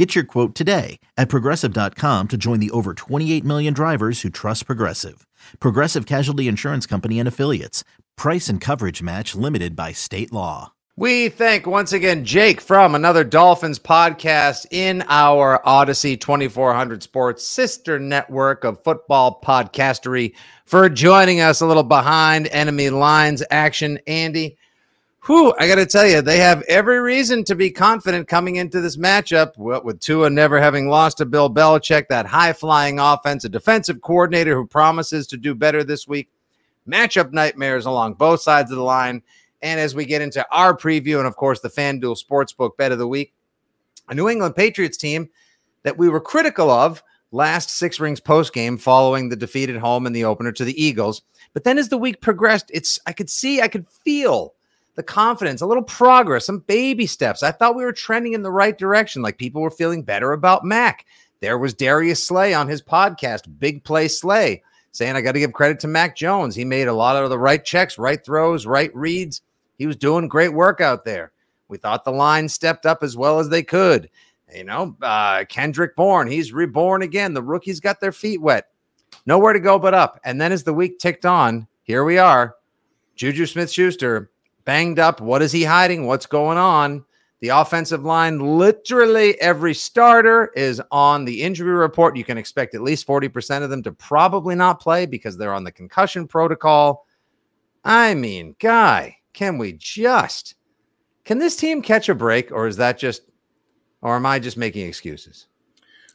Get your quote today at progressive.com to join the over 28 million drivers who trust Progressive. Progressive Casualty Insurance Company and Affiliates. Price and coverage match limited by state law. We thank once again Jake from another Dolphins podcast in our Audacy 2400 Sports sister network of football podcastery for joining us a little behind enemy lines action. Andy, Whew, I got to tell you, they have every reason to be confident coming into this matchup. with Tua never having lost to Bill Belichick, that high flying offense, a defensive coordinator who promises to do better this week, matchup nightmares along both sides of the line. And as we get into our preview, and of course, the FanDuel Sportsbook bet of the week, a New England Patriots team that we were critical of last six rings post game following the defeat at home in the opener to the Eagles. But then as the week progressed, it's I could see, I could feel the confidence, a little progress, some baby steps. I thought we were trending in the right direction. Like people were feeling better about Mac. There was Darius Slay on his podcast, Big Play Slay, saying, I got to give credit to Mac Jones. He made a lot of the right checks, right throws, right reads. He was doing great work out there. We thought the line stepped up as well as they could. You know, uh, Kendrick Bourne, he's reborn again. The rookies got their feet wet. Nowhere to go but up. And then as the week ticked on, here we are. Juju Smith Schuster banged up. What is he hiding? What's going on? The offensive line, literally every starter is on the injury report. You can expect at least 40% of them to probably not play because they're on the concussion protocol. I mean, guy, can we just can this team catch a break or is that just or am I just making excuses?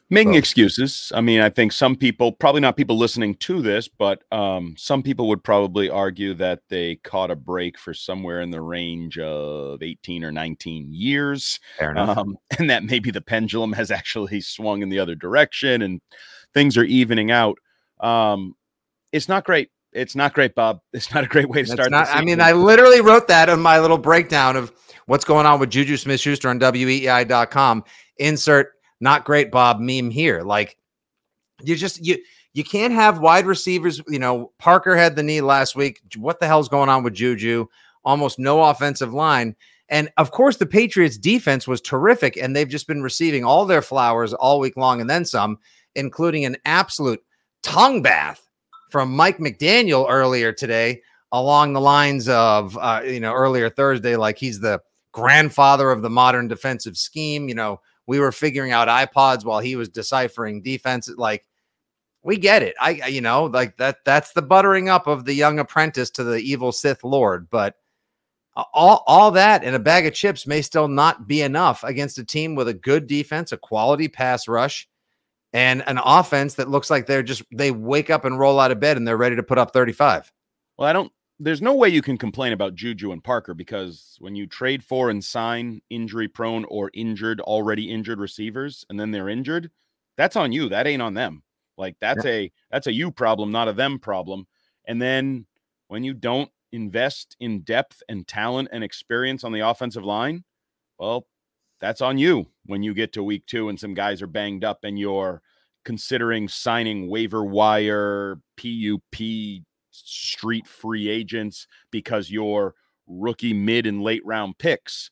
Making excuses. I mean, I think some people, probably not people listening to this, but um, some people would probably argue that they caught a break for somewhere in the range of 18 or 19 years. Um, and that maybe the pendulum has actually swung in the other direction and things are evening out. Um, it's not great. It's not great, Bob. It's not a great way to start. Not, I mean, I literally wrote that on my little breakdown of what's going on with Juju Smith Schuster on WEEI.com. Insert not great Bob meme here. Like you just you you can't have wide receivers. You know, Parker had the knee last week. What the hell's going on with Juju? Almost no offensive line. And of course, the Patriots defense was terrific, and they've just been receiving all their flowers all week long and then some, including an absolute tongue bath from Mike McDaniel earlier today, along the lines of, uh, you know, earlier Thursday, like he's the grandfather of the modern defensive scheme. You know, we were figuring out iPods while he was deciphering defense. Like, we get it. I, you know, like that, that's the buttering up of the young apprentice to the evil Sith Lord. But all, all that and a bag of chips may still not be enough against a team with a good defense, a quality pass rush, and an offense that looks like they're just, they wake up and roll out of bed and they're ready to put up 35. Well, I don't there's no way you can complain about Juju and Parker because when you trade for and sign injury prone or injured, already injured receivers, and then they're injured, that's on you. That ain't on them. Like that's yeah. a that's a you problem, not a them problem. And then when you don't invest in depth and talent and experience on the offensive line, well, that's on you when you get to week two and some guys are banged up and you're considering signing waiver wire, PUP street free agents because your rookie mid and late round picks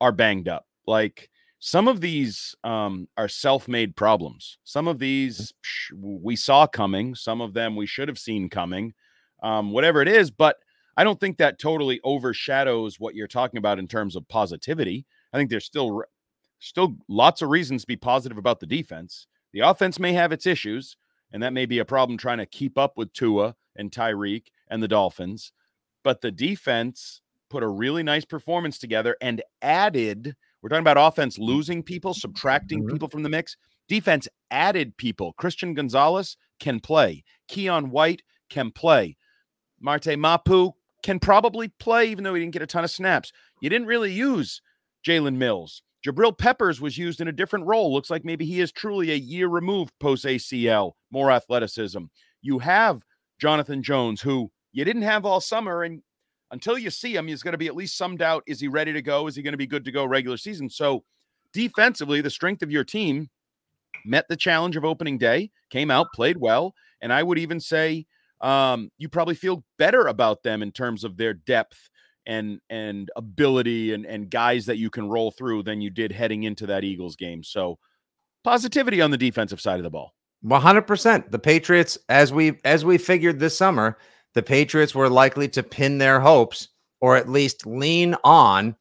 are banged up. Like some of these um, are self made problems. Some of these we saw coming, some of them we should have seen coming, um, whatever it is. But I don't think that totally overshadows what you're talking about in terms of positivity. I think there's still still lots of reasons to be positive about the defense. The offense may have its issues, and that may be a problem trying to keep up with Tua and Tyreek and the Dolphins. But the defense put a really nice performance together and added. We're talking about offense losing people, subtracting mm-hmm. people from the mix. Defense added people. Christian Gonzalez can play. Keion White can play. Marte Mapu can probably play, even though he didn't get a ton of snaps. You didn't really use Jalen Mills. Jabril Peppers was used in a different role. Looks like maybe he is truly a year removed post ACL, more athleticism. You have Jonathan Jones, who you didn't have all summer. And until you see him, he's going to be at least some doubt. Is he ready to go? Is he going to be good to go regular season? So defensively, the strength of your team met the challenge of opening day, came out, played well. And I would even say um, you probably feel better about them in terms of their depth and and ability and and guys that you can roll through than you did heading into that Eagles game. So positivity on the defensive side of the ball. 100%. The Patriots as we as we figured this summer, the Patriots were likely to pin their hopes or at least lean on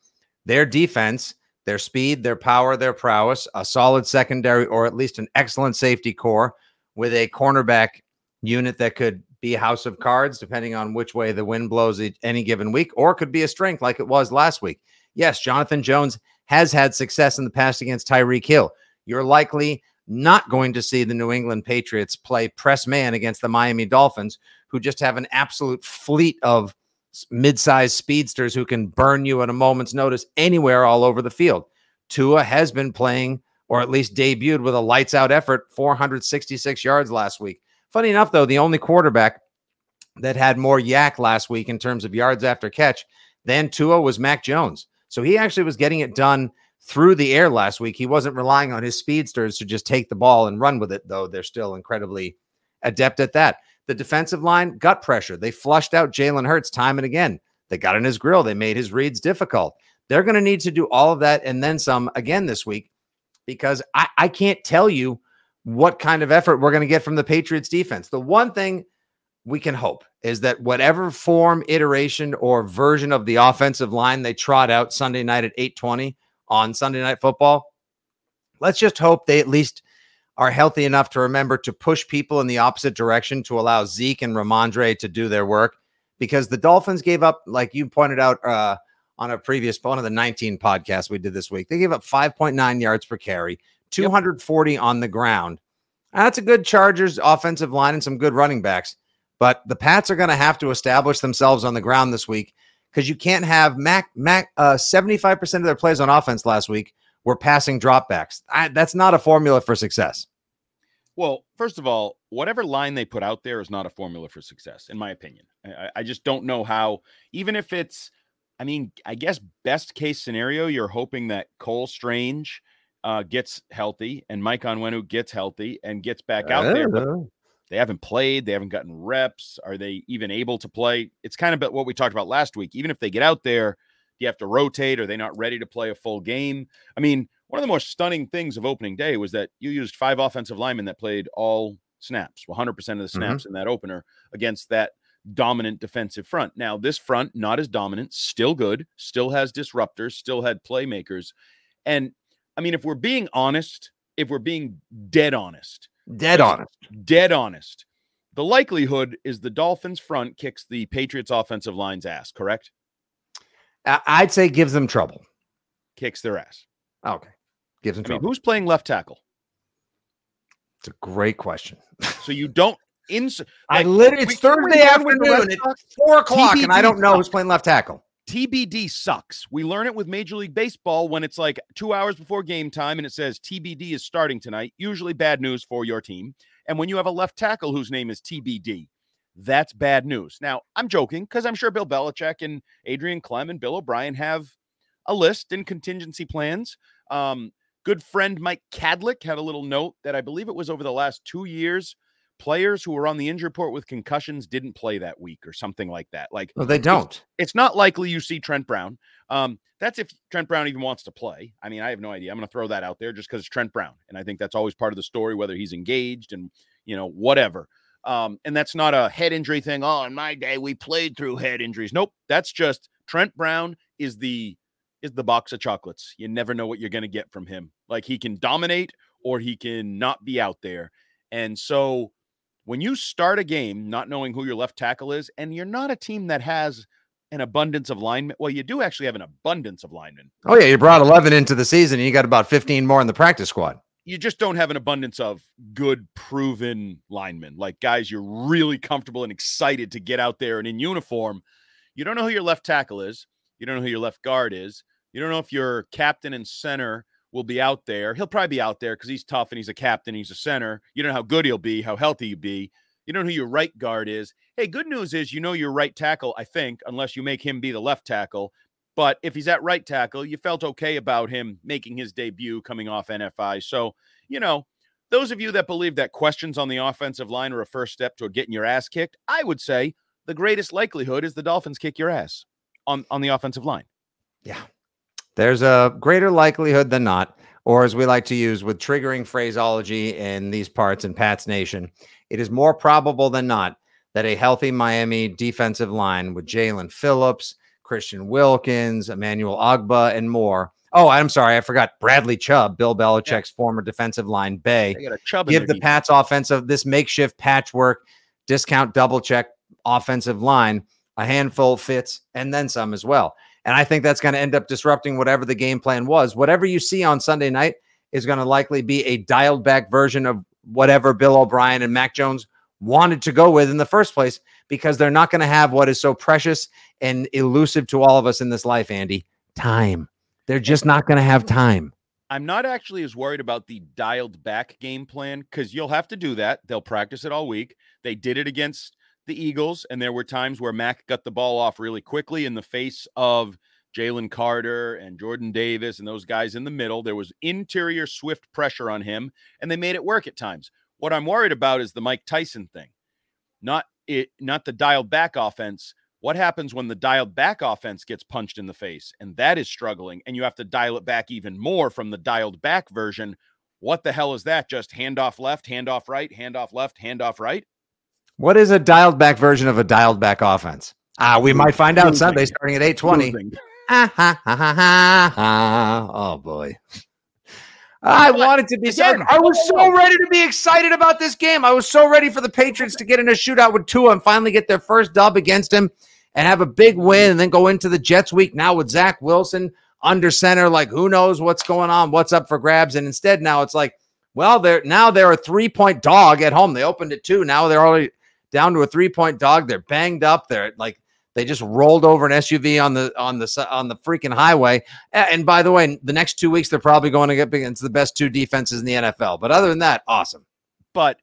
their defense, their speed, their power, their prowess, a solid secondary or at least an excellent safety corps with a cornerback unit that could be house of cards depending on which way the wind blows any given week, or could be a strength like it was last week. Yes, Jonathan Jones has had success in the past against Tyreek Hill. You're likely not going to see the New England Patriots play press man against the Miami Dolphins, who just have an absolute fleet of mid-sized speedsters who can burn you at a moment's notice anywhere all over the field. Tua has been playing, or at least debuted with a lights out effort, 466 yards last week. Funny enough, though, the only quarterback that had more YAC last week in terms of yards after catch than Tua was Mac Jones. So he actually was getting it done through the air last week. He wasn't relying on his speedsters to just take the ball and run with it, though they're still incredibly adept at that. The defensive line, gut pressure. They flushed out Jalen Hurts time and again. They got in his grill. They made his reads difficult. They're going to need to do all of that and then some again this week because I, I can't tell you what kind of effort we're going to get from the Patriots defense. The one thing we can hope is that whatever form, iteration, or version of the offensive line they trot out Sunday night at 8:20 on Sunday Night Football, let's just hope they at least are healthy enough to remember to push people in the opposite direction to allow Zeke and Rhamondre to do their work. Because the Dolphins gave up, like you pointed out uh, on a previous one of the 19 podcasts we did this week, they gave up 5.9 yards per carry, 240 yep. on the ground. That's a good Chargers offensive line and some good running backs. But the Pats are going to have to establish themselves on the ground this week because you can't have Mac Mac. Uh, Seventy-five percent of their plays on offense last week were passing dropbacks. I, that's not a formula for success. Well, first of all, whatever line they put out there is not a formula for success, in my opinion. I, I just don't know how, even if it's, I mean, I guess best case scenario, you're hoping that Cole Strange uh, gets healthy and Mike Onwenu gets healthy and gets back out there. But they haven't played, they haven't gotten reps. Are they even able to play? It's kind of what we talked about last week. Even if they get out there, do you have to rotate? Are they not ready to play a full game? I mean, one of the most stunning things of opening day was that you used five offensive linemen that played all snaps, 100% of the mm-hmm. snaps mm-hmm. in that opener against that dominant defensive front. Now, this front, not as dominant, still good, still has disruptors, still had playmakers. And I mean, if we're being honest, if we're being dead honest, dead honest, dead honest, the likelihood is the Dolphins front kicks the Patriots offensive line's ass, correct? I'd say gives them trouble. Kicks their ass. Okay. Gives them I trouble. Mean, who's playing left tackle? It's a great question. so you don't ins- like, I literally it's Thursday afternoon at four o'clock, TBD and I don't know who's playing left tackle. TBD sucks. We learn it with Major League Baseball when it's like two hours before game time and it says TBD is starting tonight. Usually bad news for your team. And when you have a left tackle whose name is TBD, that's bad news. Now, I'm joking because I'm sure Bill Belichick and Adrian Klemm and Bill O'Brien have a list and contingency plans. Um, good friend Mike Kadlick had a little note that I believe it was over the last two years players who were on the injury report with concussions didn't play that week or something like that. Like, well, they don't. It's, it's, not likely you see Trent Brown. Um, that's if Trent Brown even wants to play. I mean, I have no idea. I'm going to throw that out there just because it's Trent Brown, and I think that's always part of the story, whether he's engaged and you know whatever. Um, and that's not a head injury thing. Oh, in my day, we played through head injuries. Nope, that's just Trent Brown is the is the box of chocolates. You never know what you're going to get from him. Like he can dominate or he can not be out there. And so when you start a game not knowing who your left tackle is, and you're not a team that has an abundance of linemen. Well, you do actually have an abundance of linemen. Oh, yeah. You brought 11 into the season and you got about 15 more in the practice squad. You just don't have an abundance of good, proven linemen, like guys you're really comfortable and excited to get out there and in uniform. You don't know who your left tackle is. You don't know who your left guard is. You don't know if your captain and center will be out there. He'll probably be out there because he's tough and he's a captain. He's a center. You don't know how good he'll be, how healthy he'll be. You don't know who your right guard is. Hey, good news is you know your right tackle, I think, unless you make him be the left tackle. But if he's at right tackle, you felt okay about him making his debut coming off NFI. So, you know, those of you that believe that questions on the offensive line are a first step toward getting your ass kicked, I would say the greatest likelihood is the Dolphins kick your ass on, on the offensive line. Yeah. There's a greater likelihood than not, or as we like to use with triggering phraseology in these parts in Pat's Nation, it is more probable than not that a healthy Miami defensive line with Jaelan Phillips, Christian Wilkins, Emmanuel Ogbah, and more. Oh, I'm sorry, I forgot Bradley Chubb, Bill Belichick's yeah. former defensive line bay. Give the Pats offensive this makeshift patchwork discount double check offensive line a handful fits and then some as well. And I think that's going to end up disrupting whatever the game plan was. Whatever you see on Sunday night is going to likely be a dialed back version of whatever Bill O'Brien and Mac Jones wanted to go with in the first place because they're not going to have what is so precious and elusive to all of us in this life, Andy time. They're just not going to have time. I'm not actually as worried about the dialed back game plan because you'll have to do that. They'll practice it all week. They did it against the Eagles, and there were times where Mac got the ball off really quickly in the face of Jalen Carter and Jordan Davis and those guys in the middle. There was interior swift pressure on him, and they made it work at times. What I'm worried about is the Mike Tyson thing, not it, not the dialed back offense. What happens when the dialed back offense gets punched in the face and that is struggling, and you have to dial it back even more from the dialed back version? What the hell is that? Just handoff left, handoff right, handoff left, handoff right? What is a dialed back version of a dialed back offense? Ah, we might find out Sunday starting at 820. oh boy. I wanted to be Again, I was so ready to be excited about this game. I was so ready for the Patriots to get in a shootout with Tua and finally get their first dub against him and have a big win and then go into the Jets week now with Zach Wilson under center. Like, who knows what's going on? What's up for grabs? And instead, now it's like, well, they're now they're a three point dog at home. They opened it two. Now they're already down to a three point dog. They're banged up. They're like they just rolled over an SUV on the on the on the freaking highway. And by the way, the next two weeks they're probably going to get against the best two defenses in the NFL. But other than that, awesome. But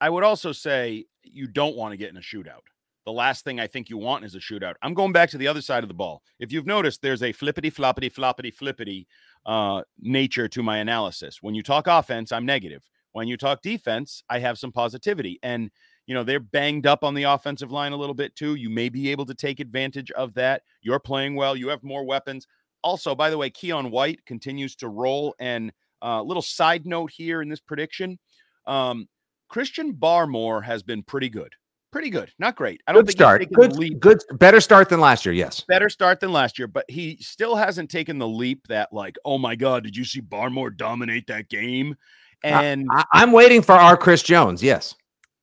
I would also say you don't want to get in a shootout. The last thing I think you want is a shootout. I'm going back to the other side of the ball. If you've noticed, there's a flippity floppity floppity flippity uh, nature to my analysis. When you talk offense, I'm negative. When you talk defense, I have some positivity. And you know, they're banged up on the offensive line a little bit too. You may be able to take advantage of that. You're playing well, you have more weapons. Also, by the way, Keion White continues to roll. And a uh, little side note here in this prediction um, Christian Barmore has been pretty good. Pretty good. Not great. I don't good think start. Good, good, better start than last year. Yes. Better start than last year, but he still hasn't taken the leap that, like, oh my God, did you see Barmore dominate that game? And I, I'm waiting for our Chris Jones. Yes.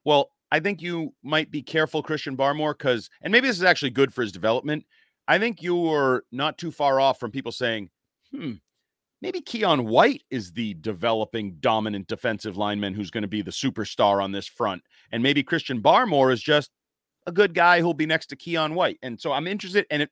Well, I think you might be careful, Christian Barmore, because, and maybe this is actually good for his development. I think you are not too far off from people saying, hmm, maybe Keion White is the developing dominant defensive lineman who's going to be the superstar on this front. And maybe Christian Barmore is just a good guy who'll be next to Keion White. And so I'm interested, and it,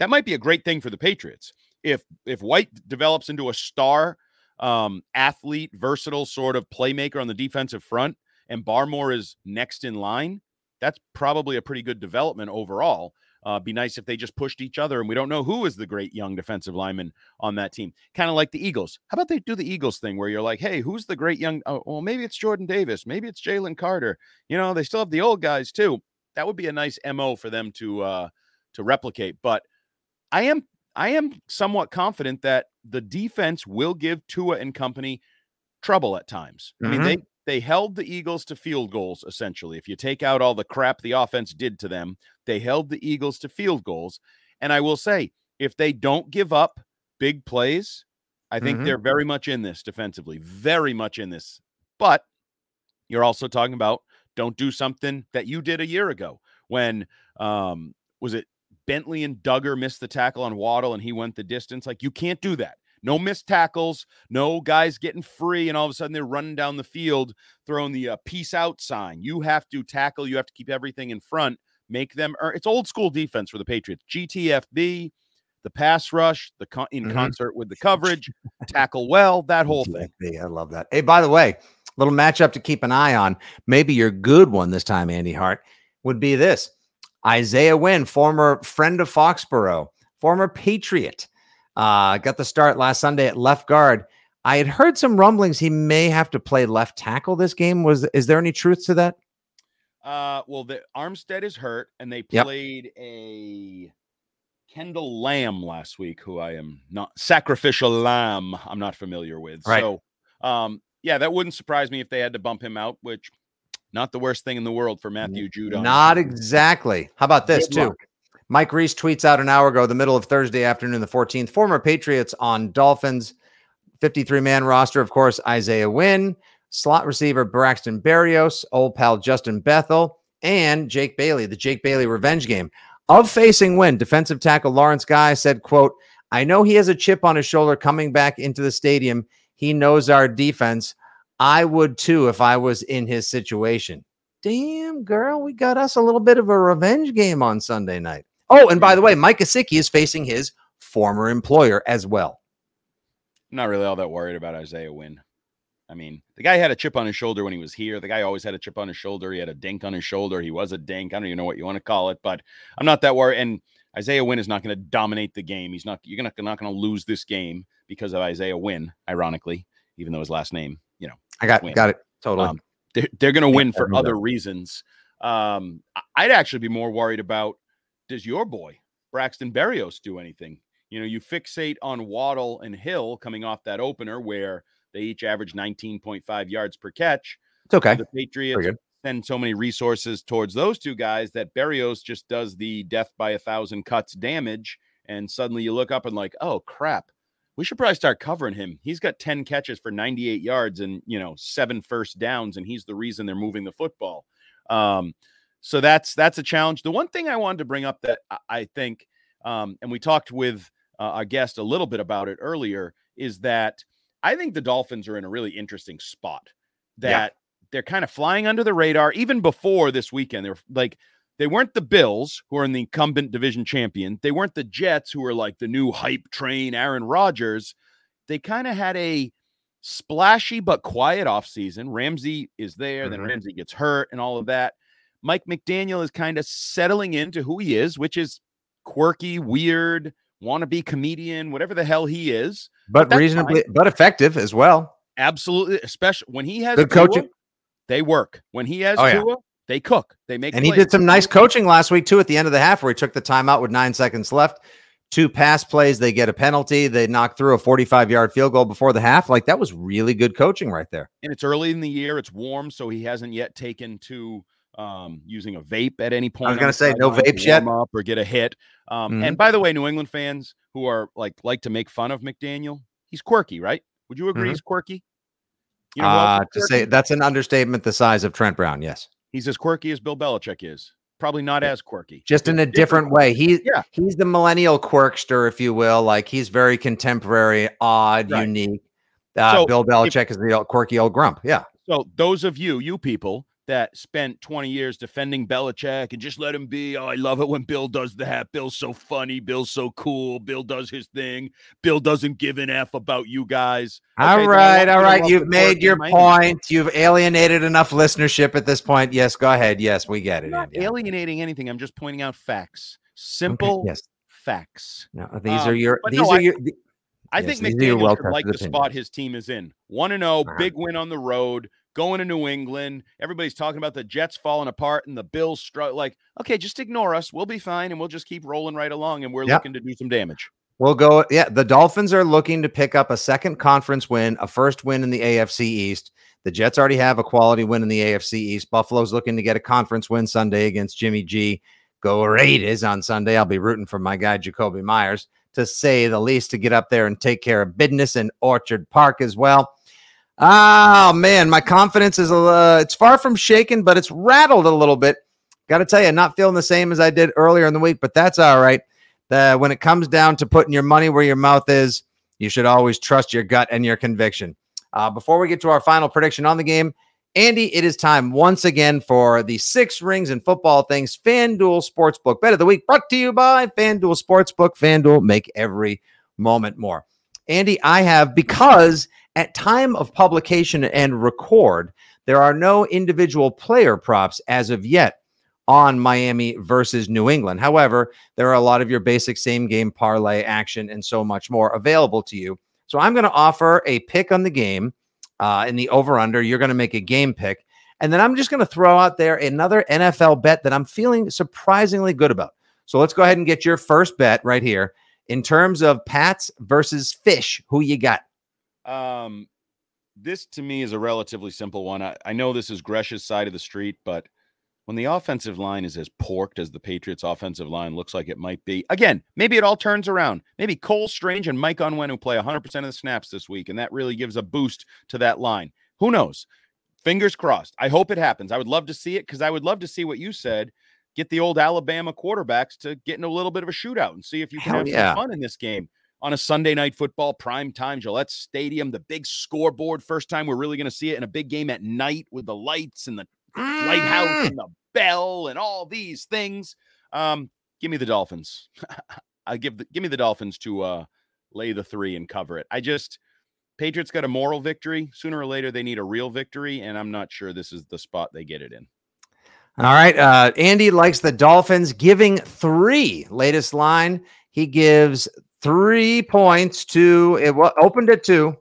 that might be a great thing for the Patriots. If if White develops into a star um, athlete, versatile sort of playmaker on the defensive front, and Barmore is next in line, that's probably a pretty good development overall. Uh, be nice if they just pushed each other, and we don't know who is the great young defensive lineman on that team. Kind of like the Eagles. How about they do the Eagles thing where you're like, hey, who's the great young? Oh, well, maybe it's Jordan Davis, maybe it's Jalen Carter. You know, they still have the old guys too. That would be a nice mo for them to uh, to replicate. But I am I am somewhat confident that the defense will give Tua and company trouble at times. Mm-hmm. I mean, they mm-hmm they held the Eagles to field goals, essentially. If you take out all the crap the offense did to them, they held the Eagles to field goals. And I will say, if they don't give up big plays, I think mm-hmm. they're very much in this defensively, very much in this. But you're also talking about don't do something that you did a year ago when um was it Bentley and Dugger missed the tackle on Waddle and he went the distance. Like you can't do that. No missed tackles, no guys getting free, and all of a sudden they're running down the field throwing the uh, peace out sign. You have to tackle, you have to keep everything in front, make them earn. It's old school defense for the Patriots. GTFB, the pass rush, the con- in mm-hmm. concert with the coverage, tackle well, that whole thing. I love that. Hey, by the way, little matchup to keep an eye on. Maybe your good one this time, Andy Hart. would be this Isaiah Wynn, former friend of Foxborough, former Patriot, uh, got the start last Sunday at left guard. I had heard some rumblings he may have to play left tackle this game. Was is there any truth to that? Uh, well, the Armstead is hurt, and they Yep. played a Kendall Lamm last week, who I am not sacrificial lamb. I'm not familiar with. Right. So, um, yeah, that wouldn't surprise me if they had to bump him out. Which, not the worst thing in the world for Matthew Judon. Not exactly. How about this Good too? luck. Mike Reiss tweets out an hour ago, the middle of Thursday afternoon, the 14th. Former Patriots on Dolphins, 53 man roster, of course, Isaiah Wynn, slot receiver Braxton Berrios, old pal Justin Bethel, and Jake Bailey, the Jake Bailey revenge game. Of facing Wynn, defensive tackle Lawrence Guy said, quote, I know he has a chip on his shoulder coming back into the stadium. He knows our defense. I would too if I was in his situation. Damn, girl, we got us a little bit of a revenge game on Sunday night. Oh, and by the way, Mike Gesicki is facing his former employer as well. I'm not really all that worried about Isaiah Wynn. I mean, the guy had a chip on his shoulder when he was here. The guy always had a chip on his shoulder. He had a dink on his shoulder. He was a dink. I don't even know what you want to call it, but I'm not that worried. And Isaiah Wynn is not going to dominate the game. He's not. You're not, not going to lose this game because of Isaiah Wynn. Ironically, even though his last name, you know, I got got it totally. Um, they're, they're going to win for other reasons. Um, I'd actually be more worried about does your boy Braxton Berrios do anything? You know, you fixate on Waddle and Hill coming off that opener where they each average 19.5 yards per catch. it's okay. The Patriots send so many resources towards those two guys that Berrios just does the death by a thousand cuts damage. And suddenly you look up and like, oh crap, we should probably start covering him. He's got 10 catches for 98 yards and you know seven first downs, and he's the reason they're moving the football. Um, so that's that's a challenge. The one thing I wanted to bring up that I- think, um, and we talked with uh, our guest a little bit about it earlier, is that I think the Dolphins are in a really interesting spot. Yeah. That they're kind of flying under the radar. Even before this weekend, They're like they weren't the Bills, who are in the incumbent division champion. They weren't the Jets, who are like the new hype train, Aaron Rodgers. They kind of had a splashy but quiet offseason. Ramsey is there, then Mhm. Ramsey gets hurt and all of that. Mike McDaniel is kind of settling into who he is, which is quirky, weird, wannabe comedian, whatever the hell he is. but that's reasonably, but effective as well. Absolutely, especially when he has Good Tua, coaching. they work. When he has Oh, yeah. Tua, they cook. They make And he did some nice coaching last week too at the end of the half where he took the timeout with nine seconds left. Two pass plays, they get a penalty. They knock through a 45 yard field goal before the half. Like that was really good coaching right there. and it's early in the year. It's warm, so he hasn't yet taken to um, using a vape at any point. on gonna say, no vapes yet. up or get a hit. Um, Mhm. And by the way, New England fans who are like like to make fun of McDaniel, he's quirky, right? Would you agree Mhm. he's quirky? You know Uh, to quirky? say that's an understatement the size of Trent Brown. Yes. he's as quirky as Bill Belichick is. Probably not as quirky. Just in a Different different way. He Yeah. he's the millennial quirkster, if you will. Like he's very contemporary, odd, Right. unique. Uh, So, Bill Belichick is the old, quirky old grump. Yeah. So those of you, you people that spent 20 years defending Belichick and just let him be. Oh, I love it when Bill does that. Bill's so funny. Bill's so cool. Bill does his thing. Bill doesn't give an F about you guys. Okay, all right, all right. You've made your point. You've alienated enough listenership at this point. Yes, go ahead. Yes, we get it. I'm not alienating anything. I'm just pointing out facts. Okay, Simple Yes. facts. No, these are Um, your. These no, are I- your. the- I Yes, think are McDaniel well-tested like the spot his team is in. One to zero, Uh-huh. big win on the road, going to New England. Everybody's talking about the Jets falling apart and the Bills str- like, okay, just ignore us. We'll be fine, and we'll just keep rolling right along. And we're Yep. looking to do some damage. We'll go. Yeah, the Dolphins are looking to pick up a second conference win, a first win in the AFC East. The Jets already have a quality win in the AFC East. Buffalo's looking to get a conference win Sunday against Jimmy G. Go Raiders on Sunday. I'll be rooting for my guy Jakobi Meyers to say the least to get up there and take care of business in Orchard Park as well. Oh man, my confidence is uh, it's far from shaken, but it's rattled a little bit. Got to tell you, not feeling the same as I did earlier in the week, but that's all right. Uh, when it comes down to putting your money where your mouth is, you should always trust your gut and your conviction. Uh, before we get to our final prediction on the game, Andy, it is time once again for the six rings and football things FanDuel Sportsbook Bet of the Week, brought to you by FanDuel Sportsbook. FanDuel, make every moment more. Andy, I have because at time of publication and record, there are no individual player props as of yet on Miami versus New England. However, there are a lot of your basic same game parlay action and so much more available to you. So I'm going to offer a pick on the game uh, in the over under. You're going to make a game pick. And then I'm just going to throw out there another NFL bet that I'm feeling surprisingly good about. So let's go ahead and get your first bet right here. In terms of Pats versus Fish, who you got? Um, this to me is a relatively simple one. I, I know this is Gresh's side of the street, but when the offensive line is as porked as the Patriots' offensive line looks like it might be, again, maybe it all turns around. Maybe Cole Strange and Mike Onwenu play 100% of the snaps this week, and that really gives a boost to that line. Who knows? Fingers crossed. I hope it happens. I would love to see it because I would love to see what you said. Get the old Alabama quarterbacks to get in a little bit of a shootout and see if you can Hell have yeah. some fun in this game on a Sunday night football prime time Gillette Stadium, the big scoreboard. First time we're really going to see it in a big game at night with the lights and the lighthouse Mm. and the bell and all these things. Um, give me the Dolphins. I give the, give me the Dolphins to uh, lay the three and cover it. I just Patriots got a moral victory. Sooner or later, they need a real victory, and I'm not sure this is the spot they get it in. All right. Uh, Andy likes the Dolphins giving three. Latest line. He gives three points to it opened at two,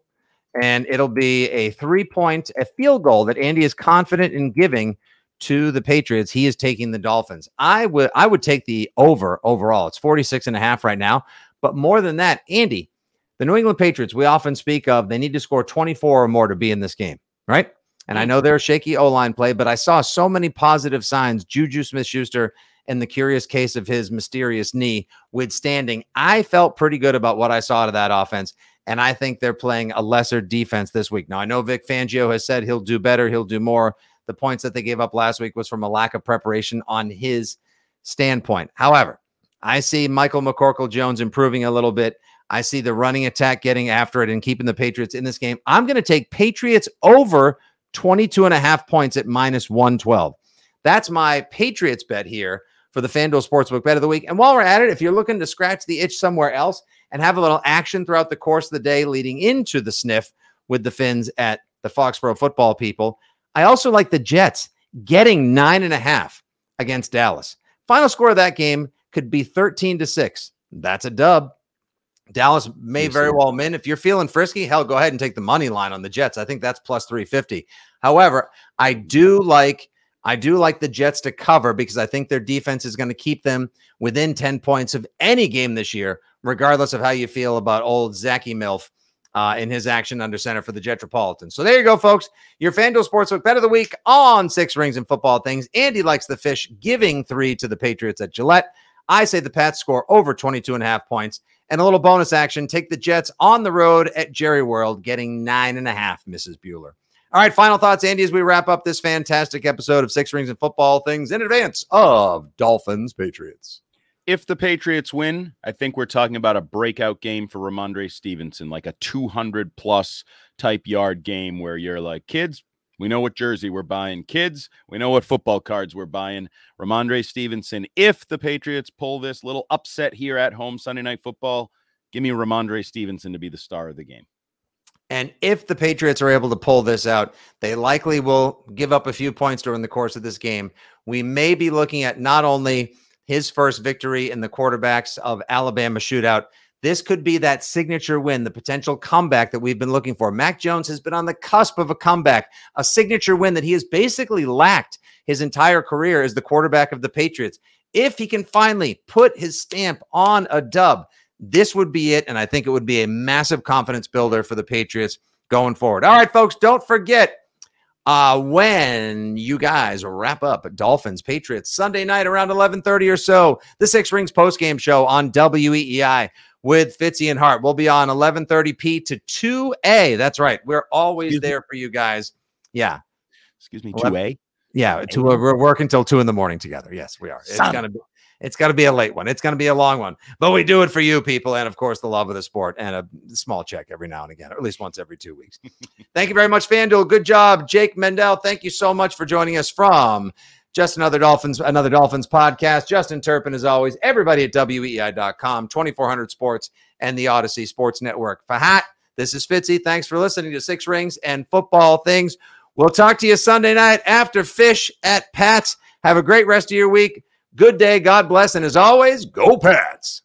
and it'll be a three point, a field goal that Andy is confident in giving to the Patriots. He is taking the Dolphins. I would I would take the over overall. It's 46 and a half right now. But more than that, Andy, the New England Patriots, we often speak of, they need to score 24 or more to be in this game, right? And I mm. know they're a shaky O line play, but I saw so many positive signs. Juju Smith Schuster and the curious case of his mysterious knee withstanding. I felt pretty good about what I saw out of that offense. And I think they're playing a lesser defense this week. Now, I know Vic Fangio has said he'll do better, he'll do more. The points that they gave up last week was from a lack of preparation on his standpoint. However, I see Michael McCorkle Jones improving a little bit. I see the running attack getting after it and keeping the Patriots in this game. I'm going to take Patriots over 22 and a half points at minus 112. That's my Patriots bet here for the FanDuel Sportsbook bet of the week. And while we're at it, if you're looking to scratch the itch somewhere else and have a little action throughout the course of the day leading into the sniff with the Fins at the Foxborough football people, I also like the Jets getting nine and a half against Dallas. Final score of that game could be 13 to six. That's a dub. Dallas may very well win. If you're feeling frisky, hell, go ahead and take the money line on the Jets. I think that's plus 350. However, I do like I do like the Jets to cover because I think their defense is going to keep them within 10 points of any game this year, regardless of how you feel about old Zachy Milf uh, in his action under center for the Jetropolitan. So there you go, folks. Your FanDuel Sportsbook bet of the week on six rings and football things. Andy likes the fish, giving three to the Patriots at Gillette. I say the Pats score over 22 and a half points. And a little bonus action take the Jets on the road at Jerry World, getting nine and a half, Mrs. Bueller. All right, final thoughts, Andy, as we wrap up this fantastic episode of Six Rings and Football Things in advance of Dolphins Patriots. If the Patriots win, I think we're talking about a breakout game for Rhamondre Stevenson, like a 200 plus type yard game where you're like, kids, we know what jersey we're buying. Kids, we know what football cards we're buying. Rhamondre Stevenson, if the Patriots pull this little upset here at home Sunday night football, give me Rhamondre Stevenson to be the star of the game. And if the Patriots are able to pull this out, they likely will give up a few points during the course of this game. We may be looking at not only his first victory in the quarterbacks of Alabama shootout, this could be that signature win, the potential comeback that we've been looking for. Mac Jones has been on the cusp of a comeback, a signature win that he has basically lacked his entire career as the quarterback of the Patriots. If he can finally put his stamp on a dub, this would be it. And I think it would be a massive confidence builder for the Patriots going forward. All right, folks, don't forget uh, when you guys wrap up Dolphins Patriots Sunday night around 11:30 or so, the Six Rings postgame show on WEEI with Fitzy and Hart. We'll be on 11:30 p to 2A. That's right. We're always Excuse me? there for you guys. Yeah. Excuse me, 2A. Yeah, to, we're working till two in the morning together. Yes, we are. It's Son. gonna be it's got to be a late one. It's gonna be a long one, but we do it for you people, and of course the love of the sport and a small check every now and again, or at least once every two weeks. thank you very much, FanDuel. Good job, Jake Mendel. Thank you so much for joining us from just another Dolphins, another Dolphins podcast. Justin Turpin, as always. Everybody at weei.com, 2400 Sports, and the Audacy Sports Network. Fahat, this is Fitzy. Thanks for listening to Six Rings and Football Things. We'll talk to you Sunday night after Fish at Pat's. Have a great rest of your week. Good day. God bless. And as always, go Pats.